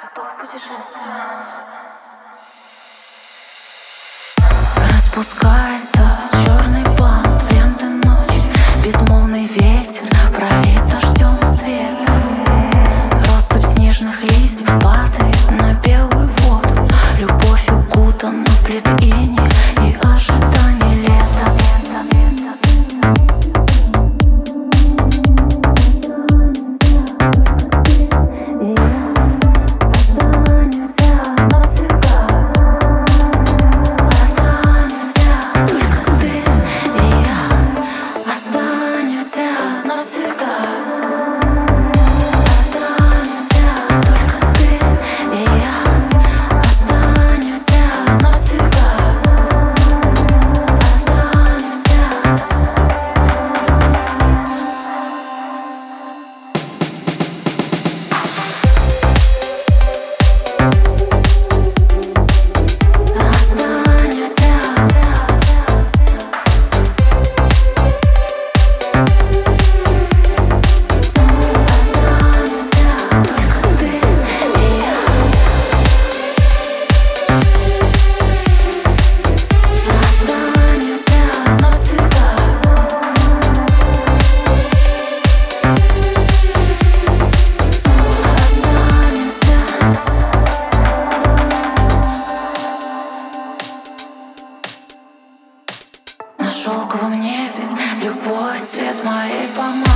готов к путешествию. Распускается черный бант в ленты ночи, безмолвный ветер пролит дождем света. Россыпь снежных листьев падает на белую воду, любовь укутана в плед иней. В небе. Любовь, цвет моей помады